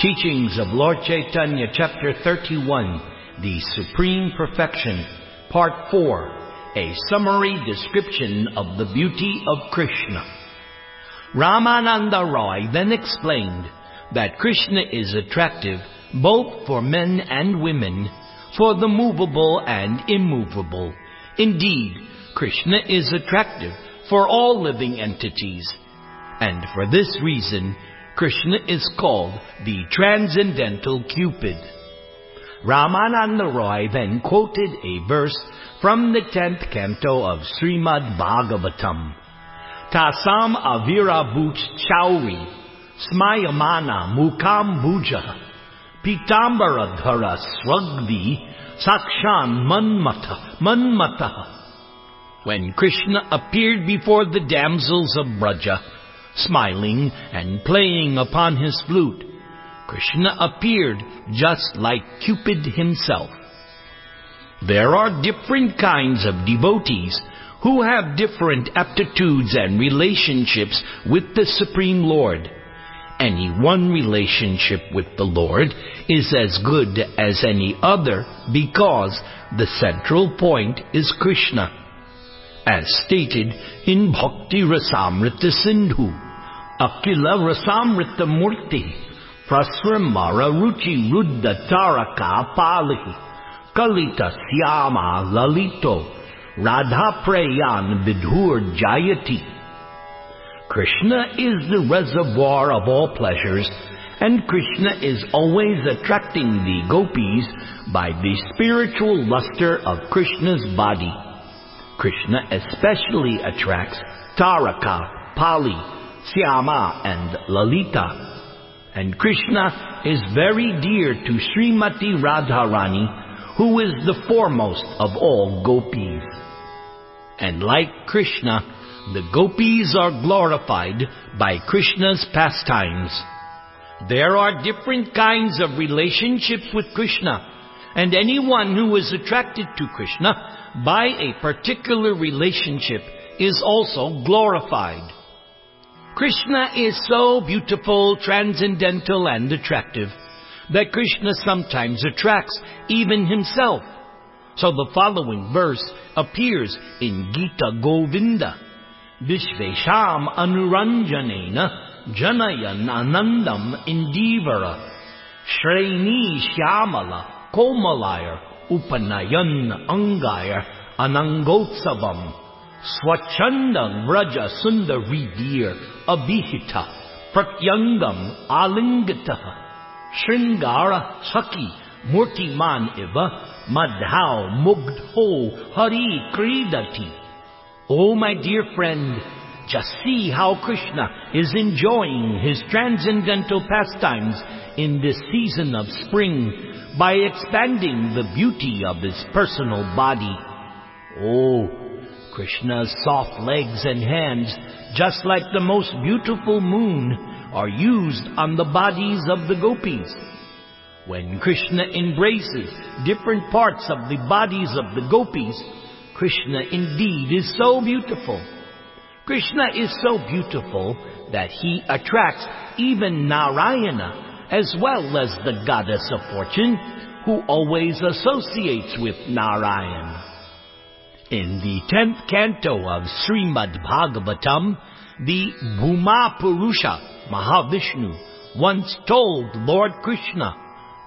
Teachings of Lord Chaitanya, Chapter 31, The Supreme Perfection, Part 4, a summary description of the beauty of Krishna. Ramananda Roy then explained that Krishna is attractive both for men and women, for the movable and immovable. Indeed, Krishna is attractive for all living entities. And for this reason, Krishna is called the Transcendental Cupid. Ramananda Roy then quoted a verse from the tenth canto of Srimad Bhagavatam. Tasam avira bhuch chauri, smayamana mukam bhuja, pitambara dhara swagdi, sakshan manmata, manmata. When Krishna appeared before the damsels of Braja, smiling and playing upon his flute, Krishna appeared just like Cupid himself. There are different kinds of devotees who have different aptitudes and relationships with the Supreme Lord. Any one relationship with the Lord is as good as any other because the central point is Krishna. As stated in Bhakti Rasamrita Sindhu, Akila Rasamrita Murti, Prasramara Ruchi Taraka Pali, Kalita Syama Lalito, Radha Prayan Vidhur Jayati. Krishna is the reservoir of all pleasures, and Krishna is always attracting the gopis by the spiritual luster of Krishna's body. Krishna especially attracts Taraka, Pali, Syama, and Lalita. And Krishna is very dear to Srimati Radharani, who is the foremost of all gopis. And like Krishna, the gopis are glorified by Krishna's pastimes. There are different kinds of relationships with Krishna, and anyone who is attracted to Krishna by a particular relationship is also glorified. Krishna is so beautiful, transcendental, and attractive that Krishna sometimes attracts even himself. So the following verse appears in Gita Govinda. Vishvesham anuranjanena janayan anandam indivara shreni shyamala komalayar upanayan angayar anangotsavam swachanda vraja sundaridir abhihita pratyangam alingata shringara saki murtiman iva madhau mugdho hari kridati Oh, my dear friend, just see how Krishna is enjoying his transcendental pastimes in this season of spring by expanding the beauty of his personal body. Oh, Krishna's soft legs and hands, just like the most beautiful moon, are used on the bodies of the gopis. When Krishna embraces different parts of the bodies of the gopis, Krishna indeed is so beautiful. Krishna is so beautiful that he attracts even Narayana as well as the goddess of fortune who always associates with Narayan. In the tenth canto of Srimad Bhagavatam, the Bhuma Purusha, Mahavishnu, once told Lord Krishna,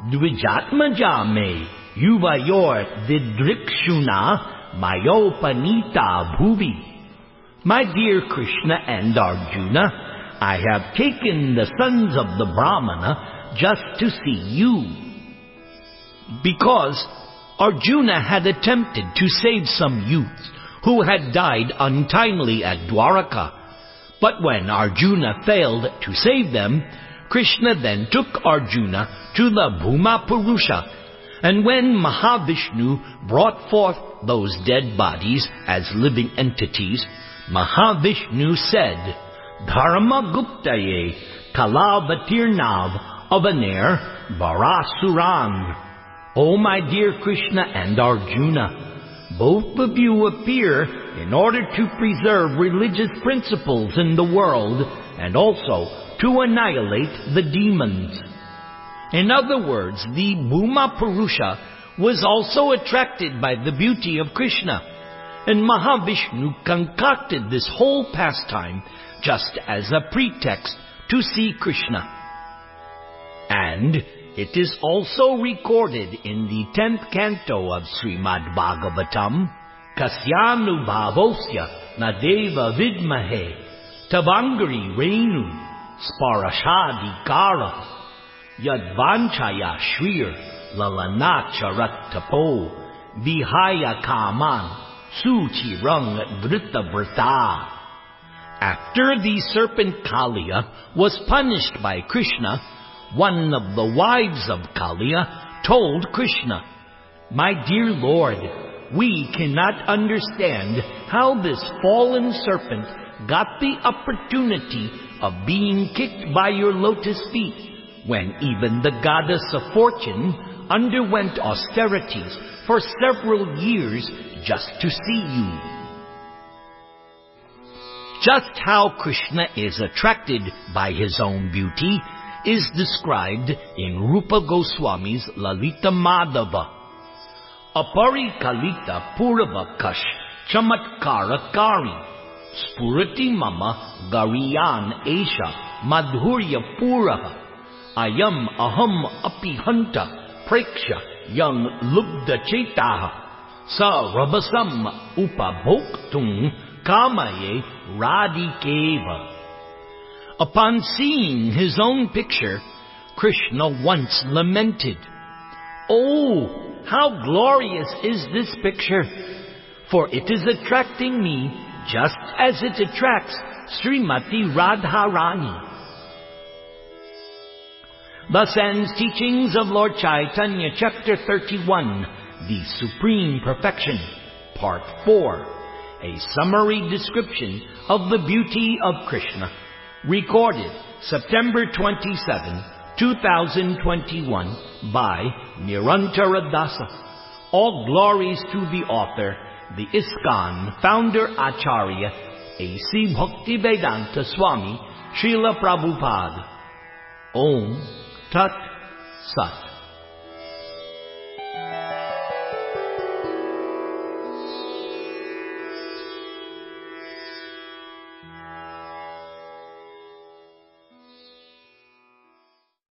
Dvijatmaja me yuvayor vidrikshuna mayopanita bhuvi. My dear Krishna and Arjuna, I have taken the sons of the Brahmana just to see you. Because Arjuna had attempted to save some youths who had died untimely at Dwaraka. But when Arjuna failed to save them, Krishna then took Arjuna to the Bhuma Purusha. And when Mahavishnu brought forth those dead bodies as living entities, Mahavishnu said, Dharma Guptaye Kalavatirnav Avaner Barasuran. O my dear Krishna and Arjuna, both of you appear in order to preserve religious principles in the world and also to annihilate the demons. In other words, the Bhuma Purusha was also attracted by the beauty of Krishna. And Mahavishnu concocted this whole pastime just as a pretext to see Krishna. And it is also recorded in the tenth canto of Srimad Bhagavatam, Kasyanu Bhavosya Nadeva Vidmahe Tavangari Renu Sparashadikara Yadvanchaya Shrir Lalanacharat Vihaya Kaman Suchi Rung Vrita. After the serpent Kaliya was punished by Krishna, one of the wives of Kaliya told Krishna, My dear Lord, we cannot understand how this fallen serpent got the opportunity of being kicked by your lotus feet when even the goddess of fortune underwent austerities for several years just to see you. Just how Krishna is attracted by his own beauty is described in Rupa Goswami's Lalita Madhava. Aparikalita Purvakash Chamatkara Kari. Spurati Mama Gariyan Esha Madhurya Puraha. Ayam Aham Apihanta Preksha Yang Lubda Chetaha Sa Rabasam Upabhoktung Kamaye Radikeva Upon seeing his own picture, Krishna once lamented, Oh, how glorious is this picture! For it is attracting me just as it attracts Srimati Radharani. Thus ends teachings of Lord Chaitanya, chapter 31, The Supreme Perfection, part 4, a summary description of the beauty of Krishna. Recorded September 27, 2021 by Nirantara Dasa. All glories to the author, the ISKCON founder Acharya, A.C. Bhaktivedanta Swami, Srila Prabhupada. Om Tat Sat.